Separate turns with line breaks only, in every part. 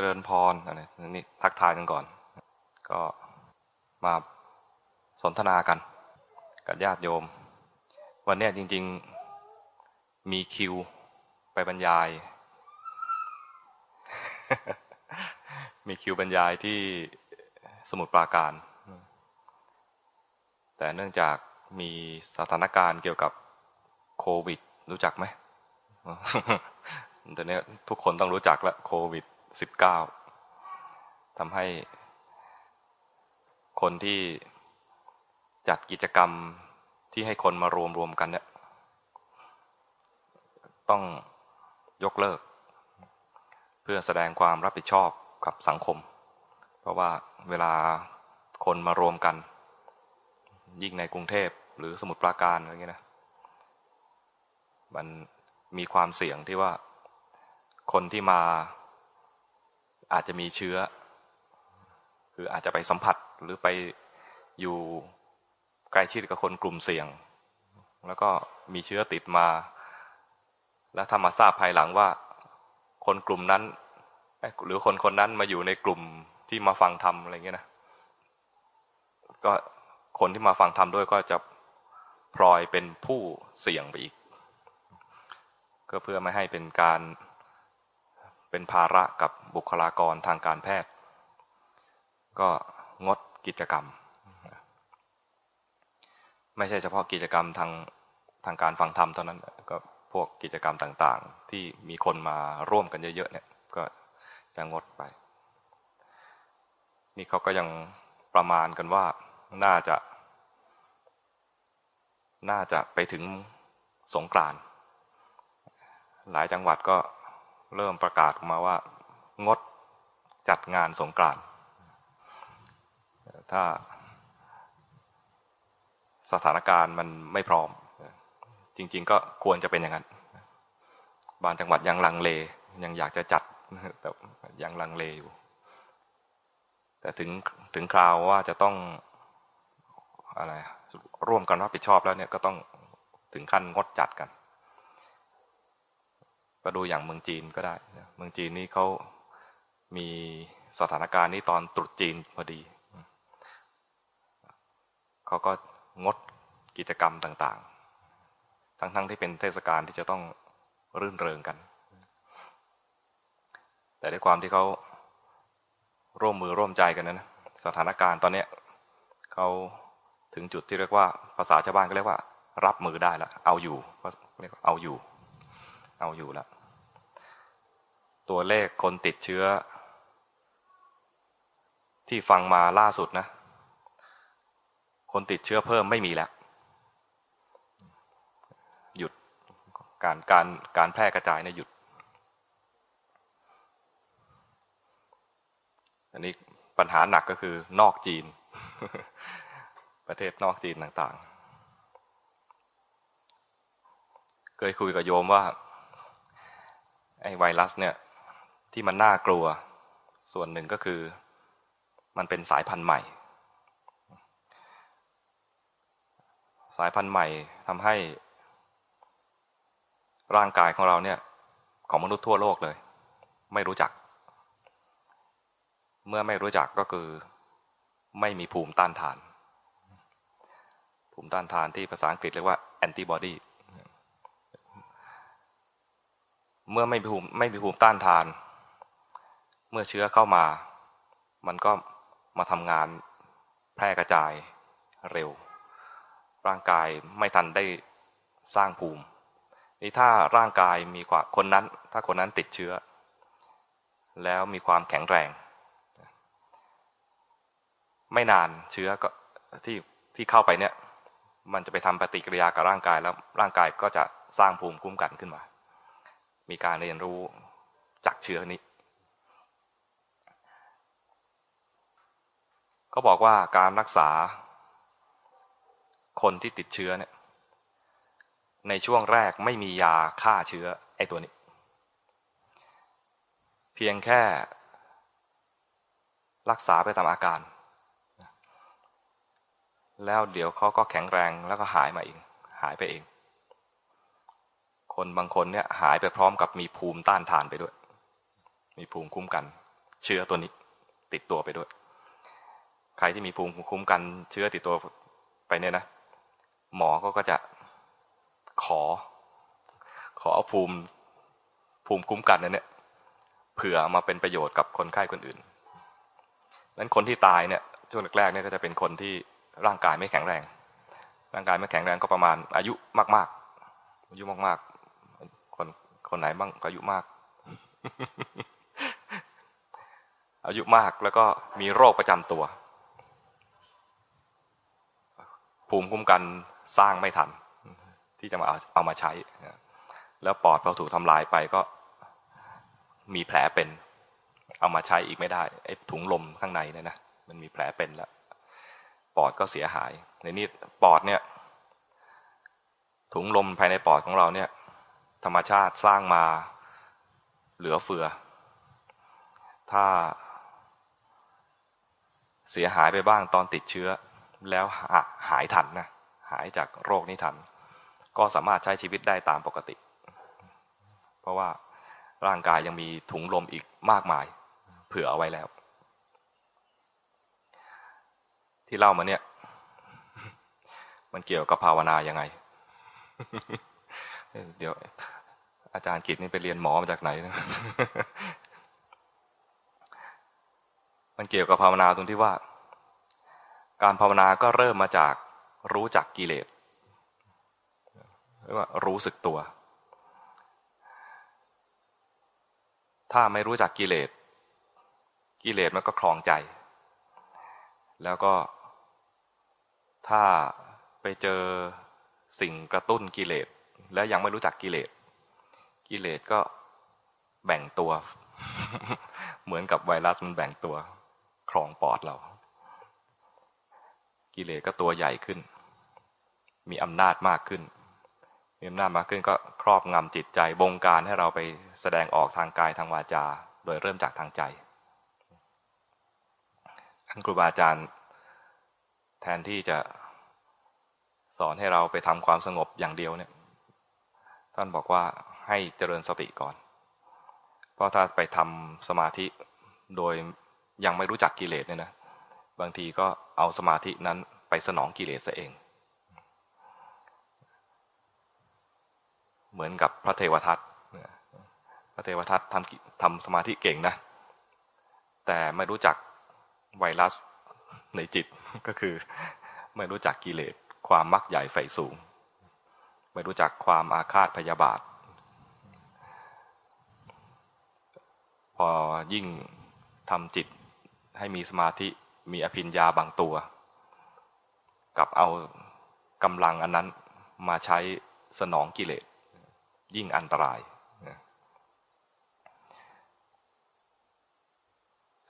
จริญพรอะไรนี่ทักทายกันก่อน ก็มาสนทนากัน กับญาติโยม วันนี้จริง ๆ มีคิวไปบรรยาย มีคิวบรรยายที่สมุทรปราการ แต่เนื่องจากมีสถานการณ์เกี่ยวกับโควิด รู้จักไหมตอนนี้ทุกคนต้องรู้จักล้วโควิด สิบเก้าทำให้คนที่จัดกิจกรรมที่ให้คนมารวมรวมกันเนี่ยต้องยกเลิก เพื่อแสดงความรับผิดชอบกับสังคม เพราะว่าเวลาคนมารวมกัน ยิ่งในกรุงเทพหรือสมุทรปราการอะไรเงี้ยนะมันมีความเสี่ยงที่ว่าคนที่มา อาจจะมีเชื้อ คืออาจจะไปสัมผัสหรือไปอยู่ใกล้ชิดกับคนกลุ่มเสี่ยง แล้วก็มีเชื้อติดมา แล้วถ้ามาทราบภายหลังว่า คนกลุ่มนั้น หรือคนคนนั้นมาอยู่ในกลุ่มที่มาฟังธรรมอะไรเงี้ยนะก็คนที่มาฟังธรรมด้วยก็จะพลอยเป็นผู้เสี่ยงไปอีก ก็เพื่อไม่ให้เป็นการ เป็นภาระกับบุคลากรทางการแพทย์ ก็งดกิจกรรม ไม่ใช่เฉพาะกิจกรรมทางทางการฟังธรรมเท่านั้นก็พวกกิจกรรมต่างๆ ที่มีคนมาร่วมกันเยอะๆเนี่ยก็จะงดไป นี่เขาก็ยังประมาณกันว่าน่าจะ น่าจะไปถึงสงกรานหลายจังหวัดก็ เริ่มประกาศออกมาว่า งดจัดงานสงกรานต์ถ้าสถานการณ์มันไม่พร้อม จริง ๆ ก็ควรจะเป็นอย่างนั้น บางจังหวัดยังลังเลยังอยากจะจัดแต่ยังลังเลอยู่ แต่ถึงถึงคราวว่าจะต้องอะไรร่วมกันรับผิดชอบแล้วเนี่ยก็ต้องถึงขั้นงดจัดกัน ก็ดูอย่างเมืองจีนก็ได้ เมืองจีนนี่เขามีสถานการณ์นี้ตอนตรุษจีนพอดี เขาก็งดกิจกรรมต่างๆ ทั้งๆทที่เป็นเทศกาลที่จะต้องรื่นเริงกัน แต่ด้วยความที่เขาร่วมมือร่วมใจกันนะสถานการณ์ตอนนี้เขาถึงจุดที่เรียกว่าภาษาชาวบ้านก็เรียกว่า รับมือได้แล้วเอาอยู่เรียกว่าเอาอยู่ เอาอยู่แล้ว ตัวเลขคนติดเชื้อ ที่ฟังมาล่าสุดนะ คนติดเชื้อเพิ่มไม่มีแล้ว หยุดการการการแพร่กระจายเนี่ยหยุด อันนี้ปัญหาหนักก็คือนอกจีน ประเทศนอกจีนต่างๆ เคยคุยกับโยมว่าไอ้ไวรัสเนี่ย ที่มันน่ากลัว ส่วนหนึ่งก็คือมันเป็นสายพันธุ์ใหม่ สายพันธุ์ใหม่ทำให้ ร่างกายของเราเนี่ย ของมนุษย์ทั่วโลกเลย ไม่รู้จัก เมื่อไม่รู้จักก็คือ ไม่มีภูมิต้านทาน ภูมิต้านทานที่ภาษาอังกฤษเรียกว่าแอนติบอดีเมื่อไม่มีภูมิไม่มีภูมิต้านทาน เมื่อเชื้อเข้ามา มันก็มาทำงานแพร่กระจายเร็ว ร่างกายไม่ทันได้สร้างภูมิ นี่ถ้าร่างกายมีกว่าคนนั้น ถ้าคนนั้นติดเชื้อ แล้วมีความแข็งแรง ไม่นานเชื้อก็ที่ที่เข้าไปเนี่ย มันจะไปทำปฏิกิริยากับร่างกายแล้วร่างกายก็จะสร้างภูมิคุ้มกันขึ้นมา มีการเรียนรู้จากเชื้อนี้ เขาบอกว่าการรักษา คนที่ติดเชื้อเนี่ย ในช่วงแรกไม่มียาฆ่าเชื้อไอ้ตัวนี้ เพียงแค่รักษาไปตามอาการ แล้วเดี๋ยวเขาก็แข็งแรงแล้วก็หายมาเอง หายไปเอง คนบางคนเนี่ยหายไปพร้อมกับมีภูมิต้านทานไปด้วย มีภูมิคุ้มกัน เชื้อตัวนี้ ติดตัวไปด้วย ใครที่มีภูมิคุ้มกันเชื้อติดตัวไปเนี่ยนะ หมอก็ก็จะขอ ขอเอาภูมิภูมิคุ้มกันนั่นเนี่ยเผื่อมาเป็นประโยชน์กับคนไข้คนอื่นนั้นคนที่ตายเนี่ยช่วงแรกๆเนี่ยก็จะเป็นคนที่ร่างกายไม่แข็งแรง ร่างกายไม่แข็งแรงก็ประมาณ อายุมากๆ อายุมากๆ คนคนไหนบ้างอายุมาก อายุมากแล้วก็มีโรคประจำตัว ภูมิคุ้มกันสร้างไม่ทัน ที่จะมาเอาเอามาใช้ แล้วปอดพอถูกทำลายไปก็มีแผลเป็น เอามาใช้อีกไม่ได้ไอ้ถุงลมข้างในเนี่ยนะมันมีแผลเป็นแล้ว ปอดก็เสียหาย ในนี้ปอดเนี่ย ถุงลมภายในปอดของเราเนี่ย ธรรมชาติสร้างมาเหลือเฟือ ถ้าเสียหายไปบ้างตอนติดเชื้อ แล้วหายทันนะหายจากโรคนี้ทัน ก็สามารถใช้ชีวิตได้ตามปกติ เพราะว่าร่างกายยังมีถุงลมอีกมากมาย เผื่อเอาไว้แล้ว ที่เล่ามาเนี่ย มันเกี่ยวกับภาวนายังไง เดี๋ยว อาจารย์กิตนี่ไปเรียนหมอมาจากไหนนะมันเกี่ยวกับภาวนาตรงที่ว่า การภาวนาก็เริ่มมาจากรู้จักกิเลสเรียกว่ารู้สึกตัว ถ้าไม่รู้จักกิเลส กิเลสมันก็คลองใจ แล้วก็ ถ้าไปเจอสิ่งกระตุ้นกิเลส แล้วยังไม่รู้จักกิเลส กิเลสก็แบ่งตัว เหมือนกับไวรัสมันแบ่งตัวครองปอดเรา กิเลสก็ตัวใหญ่ขึ้น มีอำนาจมากขึ้น มีอำนาจมากขึ้นก็ครอบงำจิตใจบงการให้เราไปแสดงออกทางกายทางวาจา โดยเริ่มจากทางใจท่านครูบาอาจารย์ แทนที่จะสอนให้เราไปทำความสงบอย่างเดียวเนี่ยท่านบอกว่าให้เจริญสติก่อน เพราะถ้าไปทำสมาธิโดยยังไม่รู้จักกิเลสเนี่ยนะ บางทีก็เอาสมาธินั้นไปสนองกิเลสซะเอง เหมือนกับพระเทวทัตพระเทวทัตทำทำสมาธิเก่งนะ แต่ไม่รู้จักไวรัสในจิตก็คือ ไม่รู้จักกิเลสความมักใหญ่ไฟสูง ไม่รู้จักความอาฆาตพยาบาท พอยิ่งทำจิตให้มีสมาธิ มีอภิญญาบางตัว กับเอากำลังอันนั้นมาใช้สนองกิเลส ยิ่งอันตราย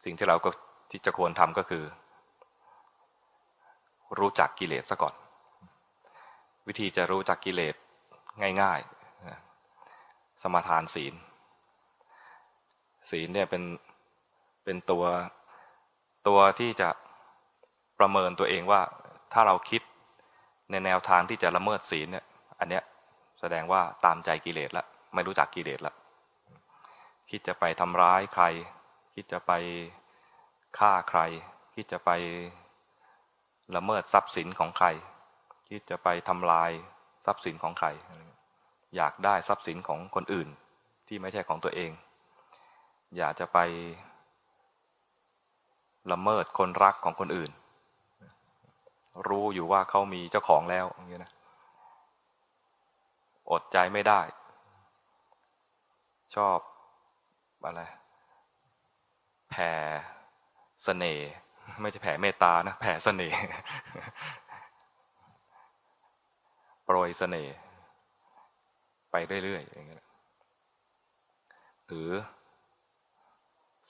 สิ่งที่เราก็ที่จะควรทำก็คือ รู้จักกิเลสซะก่อน วิธีจะรู้จักกิเลสง่ายๆ สมาทานศีล ศีลเนี่ยเป็นเป็นตัว ตัวที่จะประเมินตัวเองว่าถ้าเราคิดในแนวทางที่จะละเมิดศีลเนี่ย อันเนี้ยแสดงว่าตามใจกิเลสแล้วไม่รู้จักกิเลสแล้วคิดจะไปทำร้ายใคร คิดจะไปฆ่าใคร คิดจะไปละเมิดทรัพย์สินของใคร คิดจะไปทำลายทรัพย์สินของใคร อยากได้ทรัพย์สินของคนอื่นที่ไม่ใช่ของตัวเอง อยากจะไป ละเมิดคนรักของคนอื่น รู้อยู่ว่าเขามีเจ้าของแล้วอย่างนี้ยนะอดใจไม่ได้ ชอบอะไรแผ่เสน่ห์ไม่ใช่แผ่เมตตานะแผ่เสน่ห์โปรยเสน่ห์ไปเรื่อยๆอย่างเงี้ยหรือ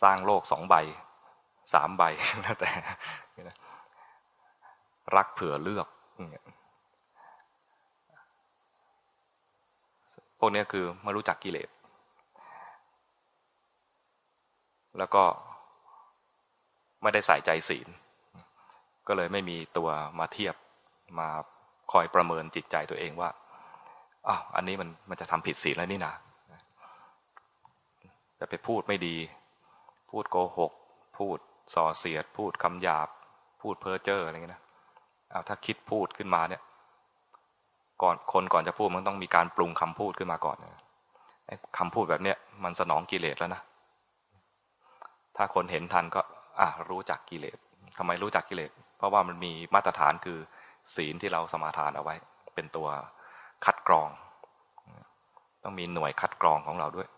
สร้างโลกสองใบ สามใบแล้วแต่รักเผื่อเลือกพวกนี้คือไม่รู้จักกิเลส แล้วก็ไม่ได้ใส่ใจศีล ก็เลยไม่มีตัวมาเทียบมาคอยประเมินจิตใจตัวเองว่าอ้าวอันนี้มันมันจะทำผิดศีลแล้วนี่นะจะไปพูดไม่ดี พูดโกหก พูด ส่อเสียดพูดคำหยาบ พูดเพ้อเจ้ออะไรเงี้ยนะเอาถ้าคิดพูดขึ้นมาเนี่ย ก่อนคนก่อนจะพูดมันต้องมีการปรุงคำพูดขึ้นมาก่อนนะคำพูดแบบเนี้ยมันสนองกิเลสแล้วนะถ้าคนเห็นทันก็ อะรู้จักกิเลสทำไมรู้จักกิเลส เพราะว่ามันมีมาตรฐานคือศีลที่เราสมาทานเอาไว้ เป็นตัวคัดกรอง ต้องมีหน่วยคัดกรองของเราด้วย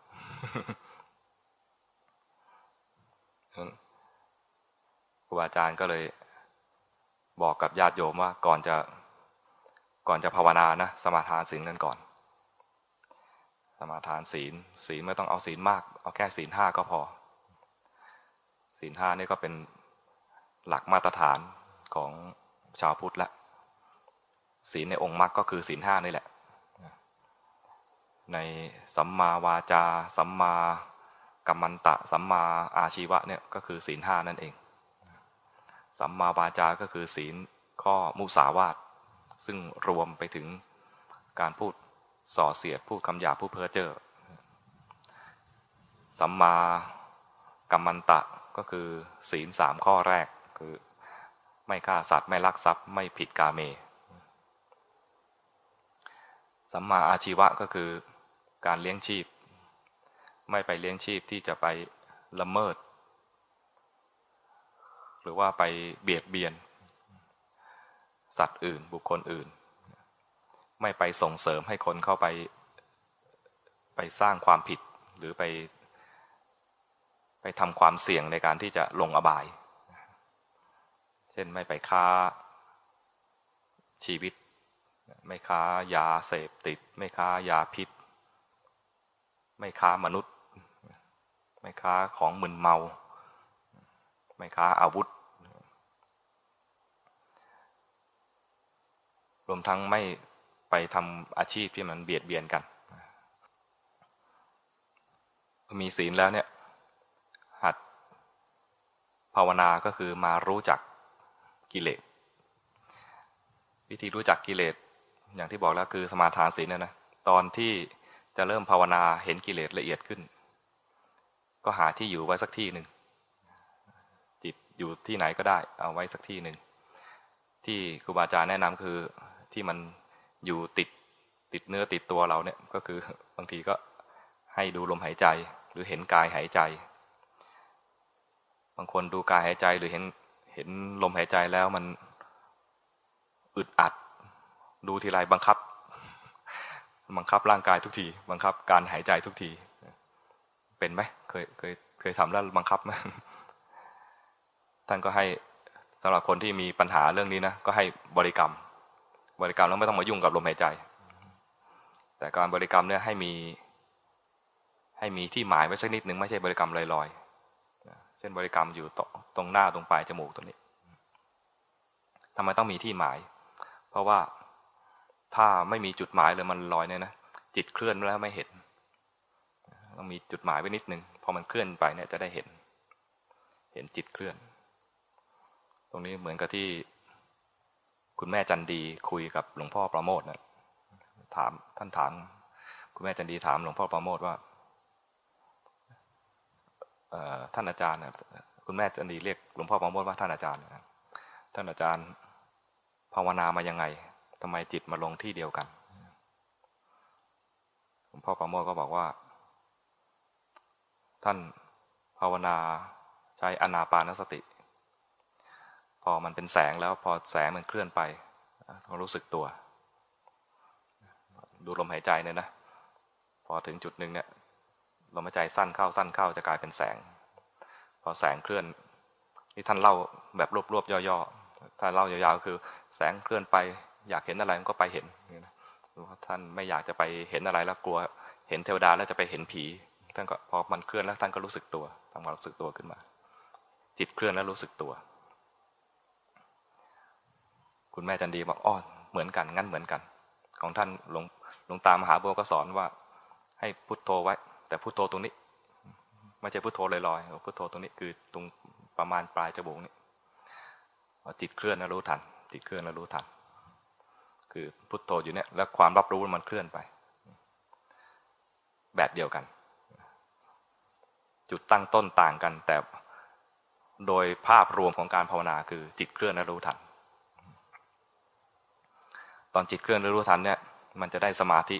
รูบาอาจารย์ก็เลยบอกกับญาติโยมว่าก่อนจะก่อนจะภาวนานะสมาทานศีลกันก่อน สมาทานศีลศีลไม่ต้องเอาศีลมาก เอาแค่ศีลห้าก็พอ ศีลห้านี่ก็เป็นหลักมาตรฐานของชาวพุทธละศีลในองค์มรรคก็คือศีลห้านี่แหละ ในสัมมาวาจา สัมมากัมมันตะ สัมมาอาชีวะเนี่ยก็คือศีลห้านั่นเอง สัมมาวาจาก็คือศีลข้อมุสาวาทซึ่งรวมไปถึงการพูดส่อเสียดพูดคำหยาพูดเพ้อเจ้อสัมมากัมมันตะก็คือศีลสามข้อแรกคือไม่ฆ่าสัตว์ไม่ลักทรัพย์ไม่ผิดกาเม สัมมาอาชีวะก็คือการเลี้ยงชีพ ไม่ไปเลี้ยงชีพที่จะไปละเมิด หรือว่าไปเบียดเบียน สัตว์อื่นบุคคลอื่น ไม่ไปส่งเสริมให้คนเข้าไป ไปสร้างความผิดหรือไป ไปทำความเสี่ยงในการที่จะลงอบาย เช่นไม่ไปค้าชีวิต ไม่ค้ายาเสพติด ไม่ค้ายาพิษ ไม่ค้ามนุษย์ ไม่ค้าของมึนเมา ไม่ค้าอาวุธ รวมทั้งไม่ไปทำอาชีพที่มันเบียดเบียนกันมีศีลแล้วเนี่ย หัดภาวนาก็คือมารู้จักกิเลสวิธีรู้จักกิเลสอย่างที่บอกแล้วคือสมาทานศีลนะนะตอนที่จะเริ่มภาวนาเห็นกิเลสละเอียดขึ้น ก็หาที่อยู่ไว้สักที่หนึ่ง อยู่ที่ไหนก็ได้ เอาไว้สักที่หนึ่งที่ครูบาอาจารย์แนะนำคือที่มันอยู่ติดติดเนื้อติดตัวเราเนี่ยก็คือบางทีก็ให้ดูลมหายใจหรือเห็นกายหายใจ บางคนดูกายหายใจหรือเห็นเห็นลมหายใจแล้วมันอึดอัด ดูทีไรบังคับ บังคับร่างกายทุกที บังคับการหายใจทุกที เป็นไหมเคยเคยเคยทำแล้วบังคับไหม ท่านก็ให้สำหรับคนที่มีปัญหาเรื่องนี้นะก็ให้บริกรรม บริกรรมแล้วไม่ต้องมายุ่งกับลมหายใจ แต่การบริกรรมเนี่ยให้มี ให้มีที่หมายไว้สักนิดหนึ่งไม่ใช่บริกรรมลอยๆเช่นบริกรรมอยู่ตรงหน้าตรงปลายจมูกตัวนี้ทำไมต้องมีที่หมาย เพราะว่าถ้าไม่มีจุดหมายเลยมันลอยเนี่ยนะจิตเคลื่อนแล้วไม่เห็นต้องมีจุดหมายไว้นิดนึงพอมันเคลื่อนไปเนี่ยจะได้เห็น เห็นจิตเคลื่อน ตรงนี้เหมือนกับที่คุณแม่จันดีคุยกับหลวงพ่อประโมทนะถามท่านถาม คุณแม่จันดีถามหลวงพ่อประโมทว่าท่านอาจารย์คุณแม่จันดีเรียกหลวงพ่อประโมทว่าท่านอาจารย์ท่านอาจารย์ภาวนามายังไงทำไมจิตมาลงที่เดียวกันหลวงพ่อประโมทก็บอกว่า ท่านภาวนาใช้อนาปานสติ พอมันเป็นแสงแล้วพอแสงมันเคลื่อนไปต้องรู้สึกตัว ดูลมหายใจเนี่ยนะ พอถึงจุดหนึ่งเนี่ยลมหายใจสั้นเข้าสั้นเข้าจะกลายเป็นแสง พอแสงเคลื่อนนี่ท่านเล่าแบบรวบๆย่อๆ ถ้าเล่ายาวๆคือ แสงเคลื่อนไป อยากเห็นอะไรมันก็ไปเห็นท่านไม่อยากจะไปเห็นอะไรแล้วกลัว เห็นเทวดาแล้วจะไปเห็นผีท่านก็พอมันเคลื่อนแล้วท่านก็รู้สึกตัวทำความรู้สึกตัวขึ้นมา จิตเคลื่อนแล้วรู้สึกตัว คุณแม่จันดีบอกอ้อเหมือนกันงั้นเหมือนกัน ของท่านหลวงหลวงตามหาบัวก็สอนว่า ให้พุทโธไว้ แต่พุโทโธตรงนี้ไม่ใช่พุโทโธลอยๆพุโทโธตรงนี้คือตรงประมาณปลายจมูกนี่จิตเคลื่อนแล้วรู้ทันจิตเคลื่อนแล้วรู้ทัน คือพุโทโธอยู่เนี่ยแล้วความรับรู้มันเคลื่อนไป แบบเดียวกัน จุดตั้งต้นต่างกันแต่โดยภาพรวมของการภาวนาคือจิตเคลื่อนและรู้ทัน ตอนจิตเคลื่อนและรู้ทันเนี่ย มันจะได้สมาธิ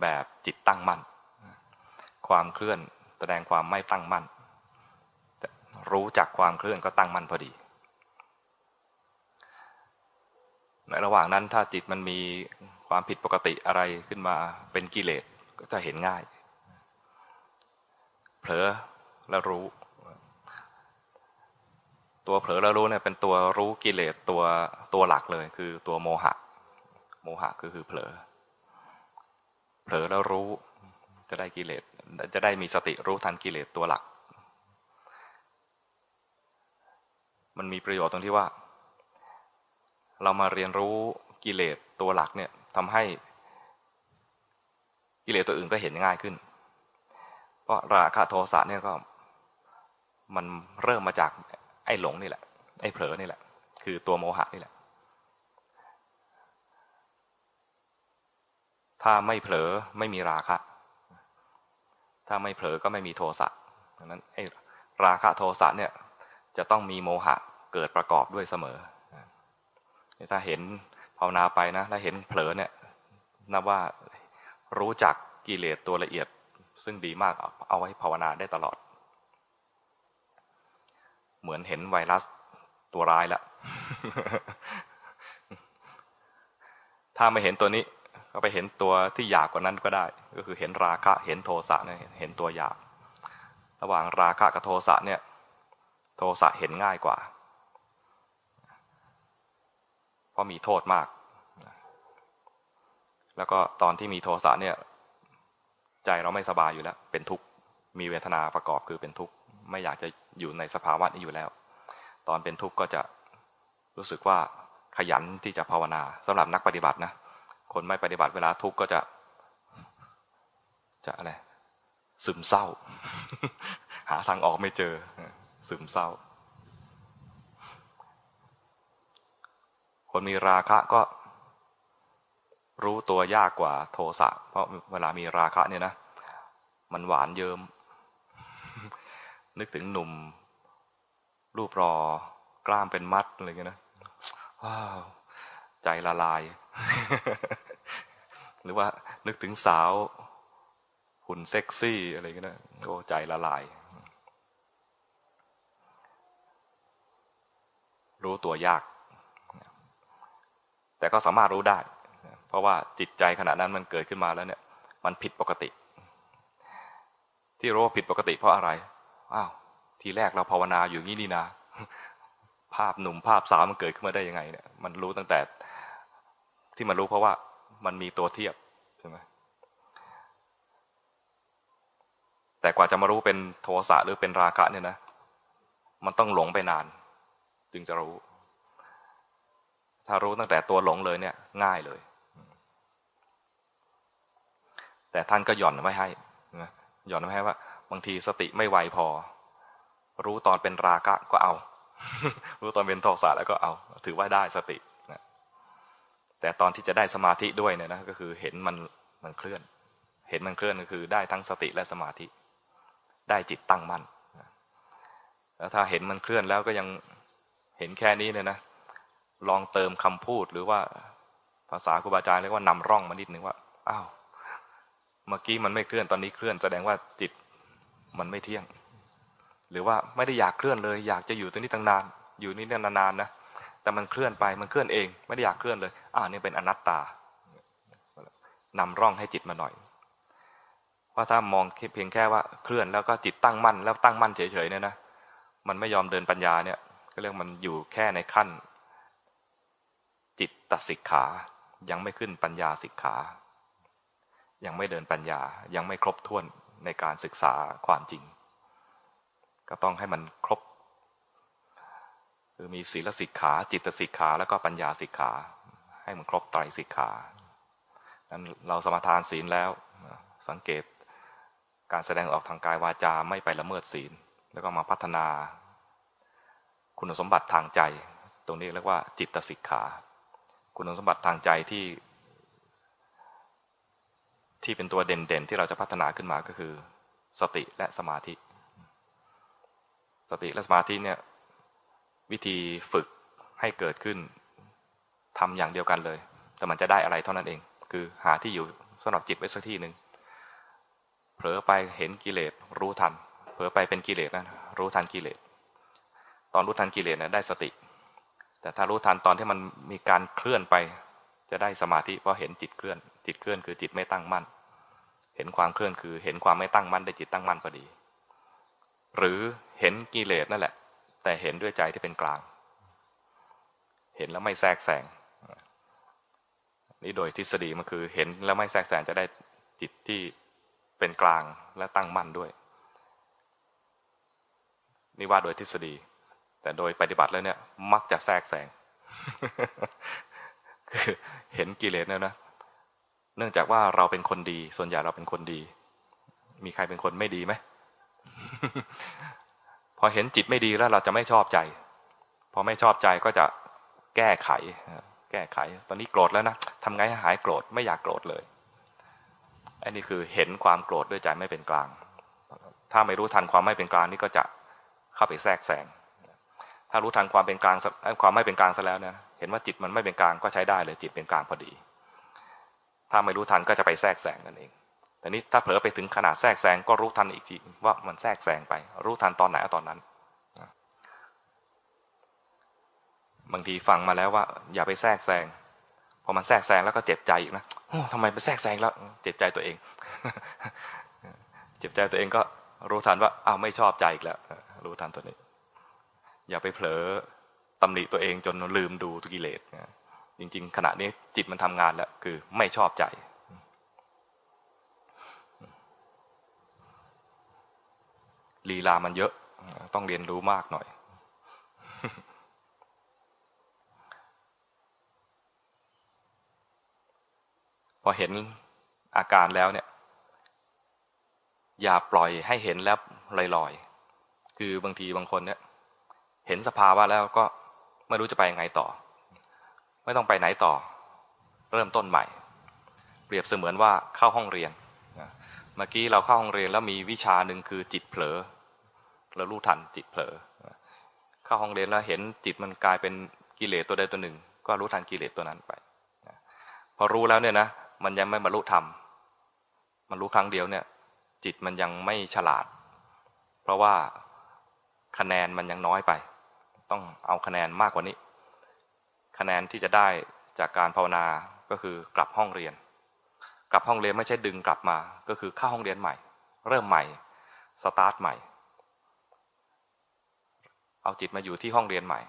แบบจิตตั้งมั่น ความเคลื่อนแสดงความไม่ตั้งมั่น รู้จักความเคลื่อนก็ตั้งมั่นพอดี ในระหว่างนั้นถ้าจิตมันมีความผิดปกติอะไรขึ้นมาเป็นกิเลสก็จะเห็นง่าย เผลอแล้วรู้ ตัวเผลอแล้วรู้เนี่ยเป็นตัวรู้กิเลสตัวตัวหลักเลย คือตัวโมหะ โมหะคือคือเผลอ เผลอแล้วรู้จะได้กิเลส จะได้มีสติรู้ทันกิเลสตัวหลัก มันมีประโยชน์ตรงที่ว่า เรามาเรียนรู้กิเลสตัวหลักเนี่ยทำให้กิเลสตัวอื่นก็เห็นง่ายขึ้น เพราะราคะโทสะเนี่ยก็มันเริ่มมาจากไอ้หลงนี่แหละ ไอ้เผลอนี่แหละ คือตัวโมหะนี่แหละ ถ้าไม่เผลอไม่มีราคะ ถ้าไม่เผลอก็ไม่มีโทสะดังนั้นไอ้ราคะโทสะเนี่ยจะต้องมีโมหะเกิดประกอบด้วยเสมอ ถ้าเห็นภาวนาไปนะแล้วเห็นเผลอเนี่ยนับว่ารู้จักกิเลสตัวละเอียด ซึ่งดีมากเอาไว้ภาวนาได้ตลอด เหมือนเห็นไวรัสตัวร้ายแล้วถ้าไม่เห็นตัวนี้ ก็ไปเห็นตัวที่หยาบกว่านั้นก็ได้ ก็คือเห็นราคะเห็นโทสะเนี่ยเห็นตัวหยาบระหว่างราคะกับโทสะเนี่ยโทสะเห็นง่ายกว่า เพราะมีโทษมาก แล้วก็ตอนที่มีโทสะเนี่ยใจเราไม่สบายอยู่แล้ว เป็นทุกข์มีเวทนาประกอบคือเป็นทุกข์ไม่อยากจะอยู่ในสภาวะนี้อยู่แล้ว ตอนเป็นทุกข์ก็จะรู้สึกว่าขยันที่จะภาวนาสำหรับนักปฏิบัตินะ คนไม่ปฏิบัติเวลาทุกข์ก็จะ จะอะไรซึมเศร้า หาทางออกไม่เจอ ซึมเศร้า คนมีราคะก็รู้ตัวยากกว่าโทสะ เพราะเวลามีราคะเนี่ยนะ มันหวานเยิม นึกถึงหนุ่ม รูปรอกล้ามเป็นมัดอะไรเงี้ยนะว้าวใจละลาย หรือว่านึกถึงสาว หุ่นเซ็กซี่อะไรเงี้โอ้ใจละลาย รู้ตัวยาก แต่ก็สามารถรู้ได้ เพราะว่าจิตใจขณะนั้นมันเกิดขึ้นมาแล้วเนี่ย มันผิดปกติ ที่รู้ว่าผิดปกติเพราะอะไรอ้าวทีแรกเราภาวนาอยู่งี้นี่นะภาพหนุ่มภาพสาวมันเกิดขึ้นมาได้ยังไงเนี่ยมันรู้ตั้งแต่ ที่มันรู้เพราะว่ามันมีตัวเทียบใช่ไหมแต่กว่าจะมารู้เป็นโทสะหรือเป็นราคะเนี่ยนะ มันต้องหลงไปนาน จึงจะรู้ ถ้ารู้ตั้งแต่ตัวหลงเลยเนี่ย ง่ายเลย แต่ท่านก็หย่อนไว้ให้หย่อนไว้ให้ว่า บางทีสติไม่ไวพอ รู้ตอนเป็นราคะก็เอา รู้ตอนเป็นโทสะแล้วก็เอา ถือว่าได้สติ แต่ตอนที่จะได้สมาธิด้วยเนี่ยนะก็คือเห็นมันมันเคลื่อน เห็นมันเคลื่อนก็คือได้ทั้งสติและสมาธิ ได้จิตตั้งมั่นแล้วถ้าเห็นมันเคลื่อนแล้วก็ยังเห็นแค่นี้เนี่ยนะ ลองเติมคำพูดหรือว่าภาษาครูบาอาจารย์เรียกว่านำร่องมานิดหนึ่งว่าอ้าวเมื่อกี้มันไม่เคลื่อนตอนนี้เคลื่อน แสดงว่าจิตมันไม่เที่ยง หรือว่าไม่ได้อยากเคลื่อนเลย อยากจะอยู่ตรงนี้ตั้งนาน อยู่นี่นานๆนะ แต่มันเคลื่อนไปมันเคลื่อนเอง ไม่ได้อยากเคลื่อนเลยอ่านี่เป็นอนัตตานำร่องให้จิตมาหน่อย เพราะถ้ามองเพียงแค่ว่าเคลื่อนแล้วก็จิตตั้งมั่นแล้วตั้งมั่นเฉยๆเนี่ยนะมันไม่ยอมเดินปัญญาเนี่ยก็เรียกมันอยู่แค่ในขั้น จิตตสิกขา ยังไม่ขึ้นปัญญาสิกขา ยังไม่เดินปัญญายังไม่ครบถ้วนในการศึกษาความจริง ก็ต้องให้มันครบ คือมีศีลสิกขา จิตสิกขา แล้วก็ปัญญาสิกขา ให้มันครบไตรสิกขานั้นเราสมาทานศีลแล้วสังเกตการแสดงออกทางกายวาจาไม่ไปละเมิดศีล แล้วก็มาพัฒนา คุณสมบัติทางใจ ตรงนี้เรียกว่า จิตสิกขา คุณสมบัติทางใจที่ ที่เป็นตัวเด่นๆ ที่เราจะพัฒนาขึ้นมาก็คือ สติและสมาธิ สติและสมาธิเนี่ย วิธีฝึกให้เกิดขึ้นทำอย่างเดียวกันเลย แต่มันจะได้อะไรเท่านั้นเอง คือหาที่อยู่สำหรับจิตไว้สักที่หนึ่งเผลอไปเห็นกิเลสรู้ทัน เผลอไปเป็นกิเลสนะรู้ทันกิเลสตอนรู้ทันกิเลสนะได้สติ แต่ถ้ารู้ทันตอนที่มันมีการเคลื่อนไป จะได้สมาธิเพราะเห็นจิตเคลื่อน จิตเคลื่อนคือจิตไม่ตั้งมั่น เห็นความเคลื่อนคือเห็นความไม่ตั้งมั่นได้จิตตั้งมั่นพอดี หรือเห็นกิเลสนั่นแหละ แต่เห็นด้วยใจที่เป็นกลาง เห็นแล้วไม่แทรกแซงนี่โดยทฤษฎีมันคือ เห็นแล้วไม่แทรกแซงจะได้จิตที่เป็นกลางและตั้งมั่นด้วยนี่ว่าโดยทฤษฎี แต่โดยปฏิบัติแล้วเนี่ย มักจะแทรกแซงคือเห็นกิเลสเนี่ยนะเนื่องจากว่าเราเป็นคนดี ส่วนใหญ่เราเป็นคนดี มีใครเป็นคนไม่ดีไหม พอเห็นจิตไม่ดีแล้วเราจะไม่ชอบใจ พอไม่ชอบใจก็จะแก้ไข แก้ไข ตอนนี้โกรธแล้วนะทำไงให้หายโกรธไม่อยากโกรธเลย อันนี้คือเห็นความโกรธด้วยใจไม่เป็นกลาง ถ้าไม่รู้ทันความไม่เป็นกลางนี่ก็จะเข้าไปแทรกแซงถ้ารู้ทันความเป็นกลางความไม่เป็นกลางซะแล้วเนี่ยเห็นว่าจิตมันไม่เป็นกลางก็ใช้ได้เลยจิตเป็นกลางพอดี ถ้าไม่รู้ทันก็จะไปแทรกแซงนั่นเอง แต่นี้ถ้าเผลอไปถึงขนาดแทรกแซงก็รู้ทันอีกทีว่ามันแทรกแซงไป รู้ทันตอนไหนตอนนั้น บางทีฟังมาแล้วว่า อย่าไปแทรกแซงพอมันแทรกแซงแล้วก็เจ็บใจอีกนะโอ้ทำไมไปแทรกแซงแล้ว เจ็บใจตัวเอง เจ็บใจตัวเองก็รู้ทันว่าอ้าวไม่ชอบใจอีกแล้ว รู้ทันตัวนี้ อย่าไปเผลอตำหนิตัวเองจนลืมดูตุกิเลสจริง ๆ ขณะนี้จิตมันทำงานแล้ว คือไม่ชอบใจ ลีลามันเยอะ ต้องเรียนรู้มากหน่อย พอเห็นอาการแล้วเนี่ย อย่าปล่อยให้เห็นแล้วลอยๆ คือบางทีบางคนเนี่ย เห็นสภาวะแล้วก็ไม่รู้จะไปยังไงต่อ ไม่ต้องไปไหนต่อ เริ่มต้นใหม่ เปรียบเสมือนว่าเข้าห้องเรียน มื่อกี้เราเข้าห้องเรียนแล้วมีวิชาหนึ่งคือจิตเผลอแล้วรู้ทันจิตเผลอ เข้าห้องเรียนแล้วเห็นจิตมันกลายเป็นกิเลสตัวใดตัวหนึ่ง ก็รู้ทันกิเลสตัวนั้นไปพอรู้แล้วเนี่ยนะมันยังไม่บรรลุธรรมมันรู้ครั้งเดียวเนี่ย จิตมันยังไม่ฉลาด เพราะว่าคะแนนมันยังน้อยไป ต้องเอาคะแนนมากกว่านี้ คะแนนที่จะได้จากการภาวนาก็คือกลับห้องเรียน กลับห้องเรียนไม่ใช่ดึงกลับมา ก็คือเข้าห้องเรียนใหม่ เริ่มใหม่สตาร์ทใหม่ เอาจิตมาอยู่ที่ห้องเรียนใหม่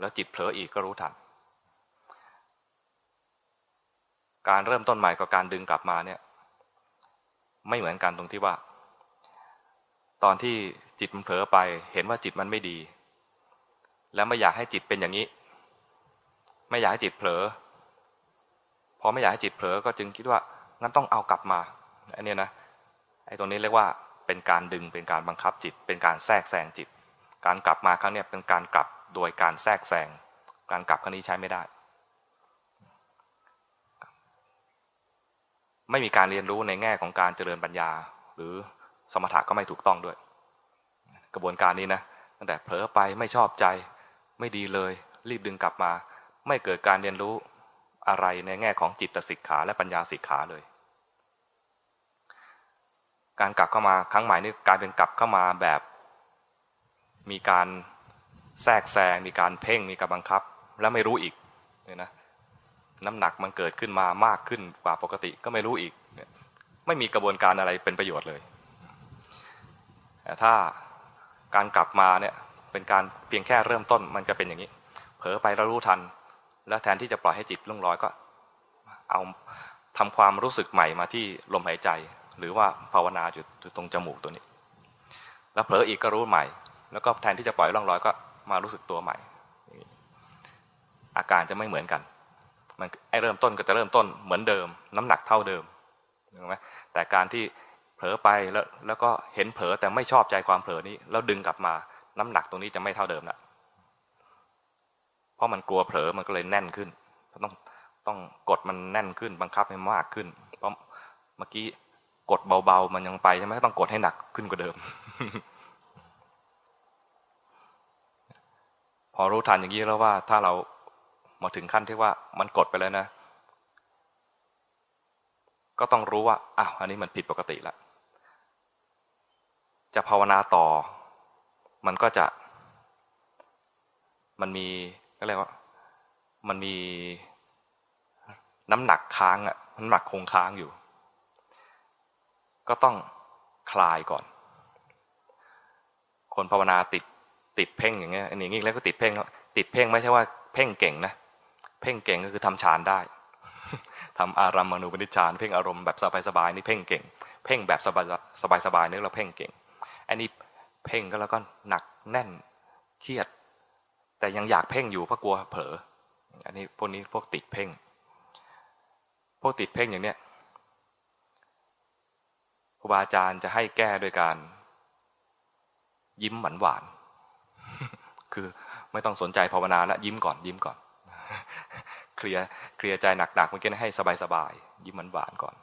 แล้วจิตเผลออีกก็รู้ทัน การเริ่มต้นใหม่กับการดึงกลับมาเนี่ย ไม่เหมือนกันตรงที่ว่า ตอนที่จิตมันเผลอไป เห็นว่าจิตมันไม่ดี แล้วไม่อยากให้จิตเป็นอย่างนี้ ไม่อยากให้จิตเผลอพอไม่อยากให้จิตเผลอก็จึงคิดว่า งั้นต้องเอากลับมาอันนี้นะไอ้ตรงนี้เรียกว่าเป็นการดึงเป็นการบังคับจิต เป็นการแทรกแซงจิต การกลับมาครั้งนี้เป็นการกลับโดยการแทรกแซงการกลับครั้งนี้ใช้ไม่ได้ ไม่มีการเรียนรู้ในแง่ของการเจริญปัญญา หรือสมถะก็ไม่ถูกต้องด้วย กระบวนการนี้นะตั้งแต่เผลอไปไม่ชอบใจ ไม่ดีเลย รีบดึงกลับมา ไม่เกิดการเรียนรู้ อะไรในแง่ของจิตสิกขาและปัญญาสิกขาเลย การกลับเข้ามาครั้งใหม่นี่กลายเป็นกลับเข้ามาแบบ มีการแทรกแซงมีการเพ่งมีการบังคับ แล้วไม่รู้อีกเนี่ยนะน้ำหนักมันเกิดขึ้นมามากขึ้นกว่าปกติก็ไม่รู้อีก ไม่มีกระบวนการอะไรเป็นประโยชน์เลยแต่ถ้าการกลับมาเนี่ยเป็นการเพียงแค่เริ่มต้นมันจะเป็นอย่างนี้ เผลอไปแล้วรู้ทัน แล้วแทนที่จะปล่อยให้จิตลุ่งลอยก็ เอาทำความรู้สึกใหม่มาที่ลมหายใจ หรือว่าภาวนาจุดตรงจมูกตัวนี้ แล้วเผลออีกก็รู้ใหม่ แล้วก็แทนที่จะปล่อยล่องลอยก็มารู้สึกตัวใหม่ อาการจะไม่เหมือนกัน มันไอเริ่มต้นก็จะเริ่มต้นเหมือนเดิม น้ำหนักเท่าเดิมถูกไหมแต่การที่เผลอไปแล้วแล้วก็เห็นเผลอแต่ไม่ชอบใจความเผลอนี้ แล้วดึงกลับมาน้ำหนักตรงนี้จะไม่เท่าเดิมละ เพราะมันกลัวเผลอมันก็เลยแน่นขึ้นต้องต้องกดมันแน่นขึ้น บังคับให้มากขึ้น เพราะเมื่อกี้กดเบาๆ มันยังไปใช่ไหมต้องกดให้หนักขึ้นกว่าเดิม พอรู้ทันอย่างนี้แล้วว่า ถ้าเรามาถึงขั้นที่ว่ามันกดไปแล้วนะ ก็ต้องรู้ว่าอ้าวอันนี้มันผิดปกติแล้วจะภาวนาต่อ มันก็จะ มันมี ก็เรียกว่า มันมีน้ำหนักค้างอะน้ำหนักคงค้างอยู่ ก็ต้องคลายก่อน คนภาวนาติดติดเพ่งอย่างเงี้ยอันนี้แล้วก็ติดเพ่งติดเพ่งไม่ใช่ว่าเพ่งเก่งนะเพ่งเก่งก็คือทำฌานได้ทำอารัมมณูปนิชฌานเพ่งอารมณ์แบบสบายๆนี่เพ่งเก่ง เพ่งแบบสบายๆนี่เราเพ่งเก่งอันนี้เพ่งก็แล้วก็หนักแน่นเครียด แต่ยังอยากเพ่งอยู่เพราะกลัวเผลอ อันนี้พวกนี้พวกติดเพ่ง พวกติดเพ่งอย่างเนี้ยครูบาอาจารย์จะให้แก้โดยการ ยิ้มหวานหวาน คือไม่ต้องสนใจภาวนาแล้วยิ้มก่อนยิ้มก่อน เคลียร์เคลียร์ใจหนักๆเมื่อกี้ให้สบายๆยิ้มหวานหวานก่อน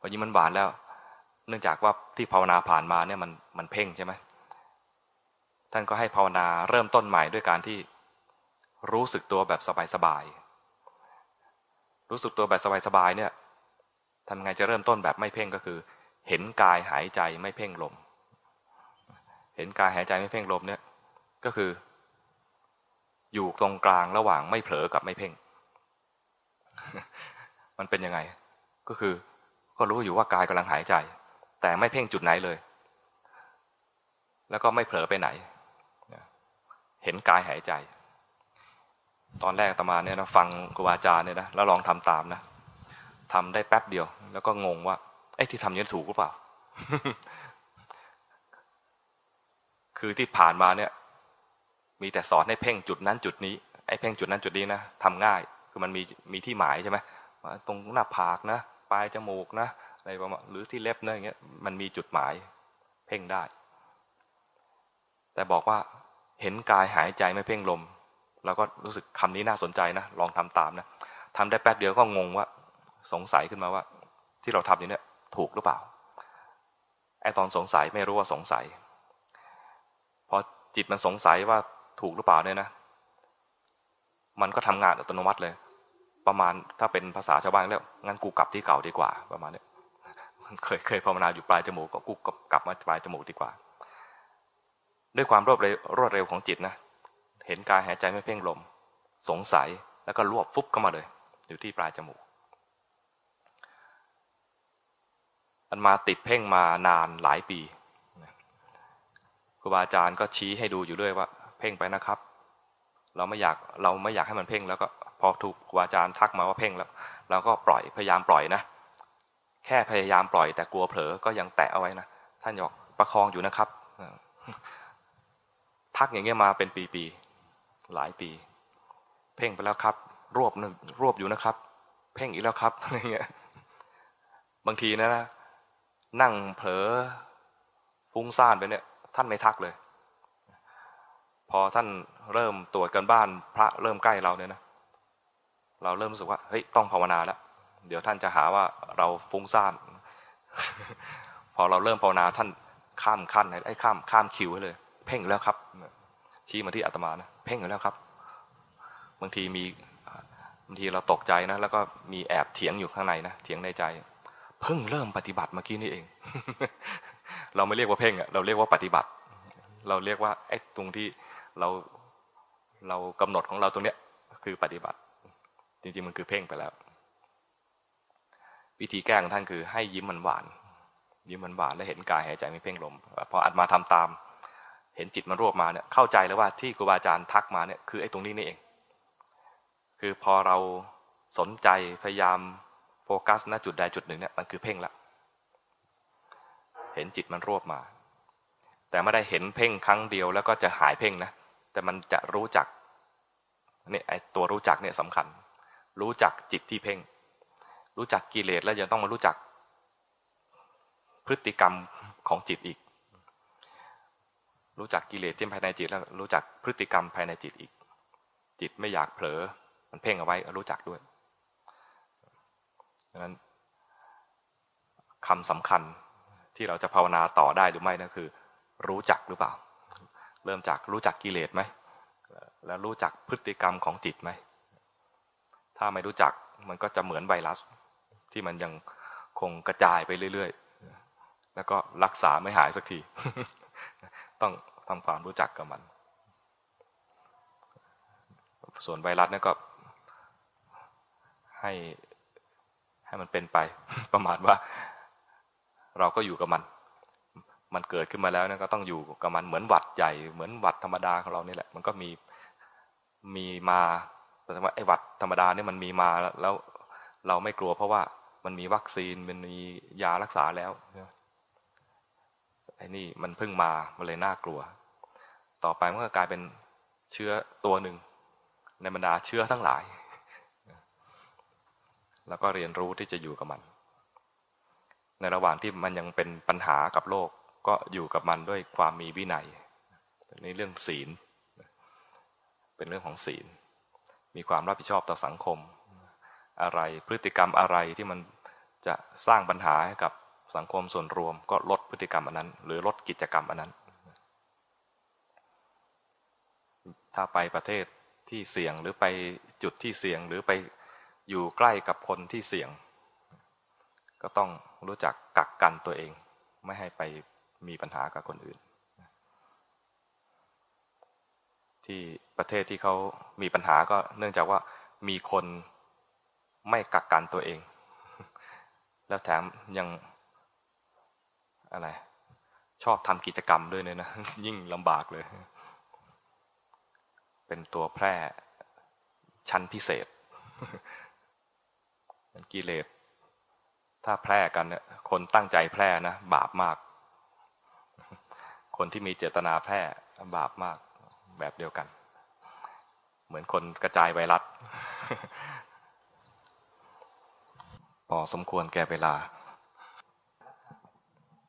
พอยิ้มหวานหวานแล้ว เนื่องจากว่าที่ภาวนาผ่านมาเนี่ยมันมันเพ่งใช่ไหม ท่านก็ให้ภาวนาเริ่มต้นใหม่ด้วยการที่รู้สึกตัวแบบสบายๆ รู้สึกตัวแบบสบายๆเนี่ยทำไงจะเริ่มต้นแบบไม่เพ่งก็คือ เห็นกายหายใจไม่เพ่งลม เห็นกายหายใจไม่เพ่งลมเนี่ยก็คือ อยู่ตรงกลางระหว่างไม่เผลอกับไม่เพ่ง มันเป็นยังไง ก็คือ ก็รู้อยู่ว่ากายกำลังหายใจ แต่ไม่เพ่งจุดไหนเลย แล้วก็ไม่เผลอไปไหน เห็นกายหายใจ ตอนแรกตมาเนี่ยนะฟังครูบาอาจารย์เนี่ยนะแล้วลองทำตามนะทำได้แป๊บเดียว แล้วก็งงว่าไอ้ที่ทำนี้ถูกหรือเปล่า คือที่ผ่านมาเนี่ย มีแต่สอนให้เพ่งจุดนั้นจุดนี้ ไอ้เพ่งจุดนั้นจุดนี้นะทำง่าย คือมันมีมีที่หมายใช่ไหมตรงหน้าผากนะปลายจมูกนะอะไรประมาณหรือที่เล็บนะอย่างเงี้ยมันมีจุดหมาย เพ่งได้ แต่บอกว่า เห็นกายหายใจไม่เพ่งลมเราก็รู้สึกคำนี้น่าสนใจนะ ลองทำตามนะทำได้แป๊บเดียวก็งงว่า สงสัยขึ้นมาว่า ที่เราทำอยู่เนี่ยถูกหรือเปล่าไอตอนสงสัยไม่รู้ว่าสงสัยพอจิตมันสงสัยว่าถูกหรือเปล่าเนี่ยนะ มันก็ทำงานอัตโนมัติเลย ประมาณถ้าเป็นภาษาชาวบ้านแล้วงั้นกูกลับที่เก่าดีกว่า ประมาณนี้เคยเคยภาวนาอยู่ปลายจมูกก็กูกลับมาปลายจมูกดีกว่า ด้วยความรวดเร็วรวดเร็วของจิตนะเห็นกายหายใจไม่เพ่งลม สงสัยแล้วก็รวบฟุบเข้ามาเลย อยู่ที่ปลายจมูกอันมาติดเพ่งมานานหลายปีครูบาอาจารย์ก็ชี้ให้ดูอยู่เรื่อยว่า เพ่งไปนะครับ เราไม่อยากเราไม่อยากให้มันเพ่งแล้วก็พอถูกครูบาอาจารย์ทักมาว่าเพ่งแล้วเราก็ปล่อยพยายามปล่อยนะแค่พยายามปล่อยแต่กลัวเผลอก็ยังแตะเอาไว้นะท่านบอกประคองอยู่นะครับ ทักอย่างเงี้ยมาเป็นปีๆหลายปี เพ่งไปแล้วครับ รวบหนึ่งรวบอยู่นะครับ เพ่งอีกแล้วครับอย่างเงี้ยบางทีนะนะนั่งเผลอฟุ้งซ่านไปเนี่ย ท่านไม่ทักเลย พอท่านเริ่มตรวจกันบ้านพระเริ่มใกล้เราเนี่ยนะเราเริ่มรู้สึกว่าเฮ้ยต้องภาวนาแล้วเดี๋ยวท่านจะหาว่าเราฟุ้งซ่าน พอเราเริ่มภาวนาท่านข้ามขั้นไอ้ข้ามข้ามคิวให้เลย พ่งแล้วครับ ชี้มาที่อาตมานะเพ่งแล้วครับ บางทีมีบางทีเราตกใจนะแล้วก็มีแอบเถียงอยู่ข้างในนะเถียงในใจ เพิ่งเริ่มปฏิบัติเมื่อกี้นี่เอง เราไม่เรียกว่าเพ่งอะเราเรียกว่าปฏิบัติ เราเรียกว่าไอ้ตรงที่เราเรากำหนดของเราตรงเนี้ยคือปฏิบัติ จริงๆมันคือเพ่งไปแล้ว วิธีแก้ของท่านคือให้ยิ้มมันหวานยิ้มมันหวานแล้วเห็นกายหายใจไม่เพ่งลมพออัดมาทำตาม เห็นจิตมันรวบมาเนี่ยเข้าใจแล้วว่าที่ครูบาอาจารย์ทักมาเนี่ยคือไอ้ตรงนี้นี่เอง คือพอเราสนใจพยายามโฟกัสณจุดใดจุดหนึ่งเนี่ยมันคือเพ่งละเห็นจิตมันรวบมา แต่ไม่ได้เห็นเพ่งครั้งเดียวแล้วก็จะหายเพ่งนะแต่มันจะรู้จักเนี่ยไอตัวรู้จักเนี่ยสำคัญ รู้จักจิตที่เพ่ง รู้จักกิเลสแล้วยังต้องมารู้จักพฤติกรรมของจิตอีก รู้จักกิเลสที่ภายในจิตแล้วรู้จักพฤติกรรมภายในจิตอีก จิตไม่อยากเผลอ มันเพ่งเอาไว้รู้จักด้วยดังนั้นคำสำคัญที่เราจะภาวนาต่อได้หรือไม่นั่นคือ รู้จักหรือเปล่า เริ่มจากรู้จักกิเลสไหมแล้วรู้จักพฤติกรรมของจิตไหม ถ้าไม่รู้จักมันก็จะเหมือนไวรัส ที่มันยังคงกระจายไปเรื่อย ๆ แล้วก็รักษาไม่หายสักที ต้อง ทำความรู้จักกับมัน ส่วนไวรัสเนี่ยก็ให้ให้มันเป็นไป ประมาณว่า เราก็อยู่กับมัน มันเกิดขึ้นมาแล้วเนี่ยก็ต้องอยู่กับมันเหมือนหวัดใหญ่เหมือนหวัดธรรมดาของเรานี่แหละ มันก็มีมีมาแต่ว่าไอ้หวัดธรรมดาเนี่ยมันมีมาแล้วเราไม่กลัวเพราะว่ามันมีวัคซีนมันมียารักษาแล้วไอ้นี่มันเพิ่งมา มันเลยน่ากลัว ต่อไปมันก็กลายเป็นเชื้อตัวหนึ่ง ในบรรดาเชื้อทั้งหลาย แล้วก็เรียนรู้ที่จะอยู่กับมัน ในระหว่างที่มันยังเป็นปัญหากับโลกก็อยู่กับมันด้วยความมีวินัยนี่เรื่องศีล เป็นเรื่องของศีล มีความรับผิดชอบต่อสังคม อะไรพฤติกรรมอะไรที่มันจะสร้างปัญหาให้กับสังคมส่วนรวม ก็ลดพฤติกรรมอันนั้น หรือลดกิจกรรมอันนั้น ถ้าไปประเทศที่เสี่ยงหรือไปจุดที่เสี่ยงหรือไปอยู่ใกล้กับคนที่เสี่ยง ก็ต้องรู้จักกักกันตัวเอง ไม่ให้ไปมีปัญหากับคนอื่น ที่ประเทศที่เขามีปัญหาก็เนื่องจากว่ามีคนไม่กักกันตัวเอง แล้วแถมยังอะไรชอบทำกิจกรรมด้วยเนี่ยนะ ยิ่งลำบากเลย เป็นตัวแพร่ชั้นพิเศษมันกิเลสถ้าแพร่กันเนี่ยคนตั้งใจแพร่นะบาปมาก คนที่มีเจตนาแพร่บาปมากแบบเดียวกัน เหมือนคนกระจายไวรัสพอสมควรแก่เวลา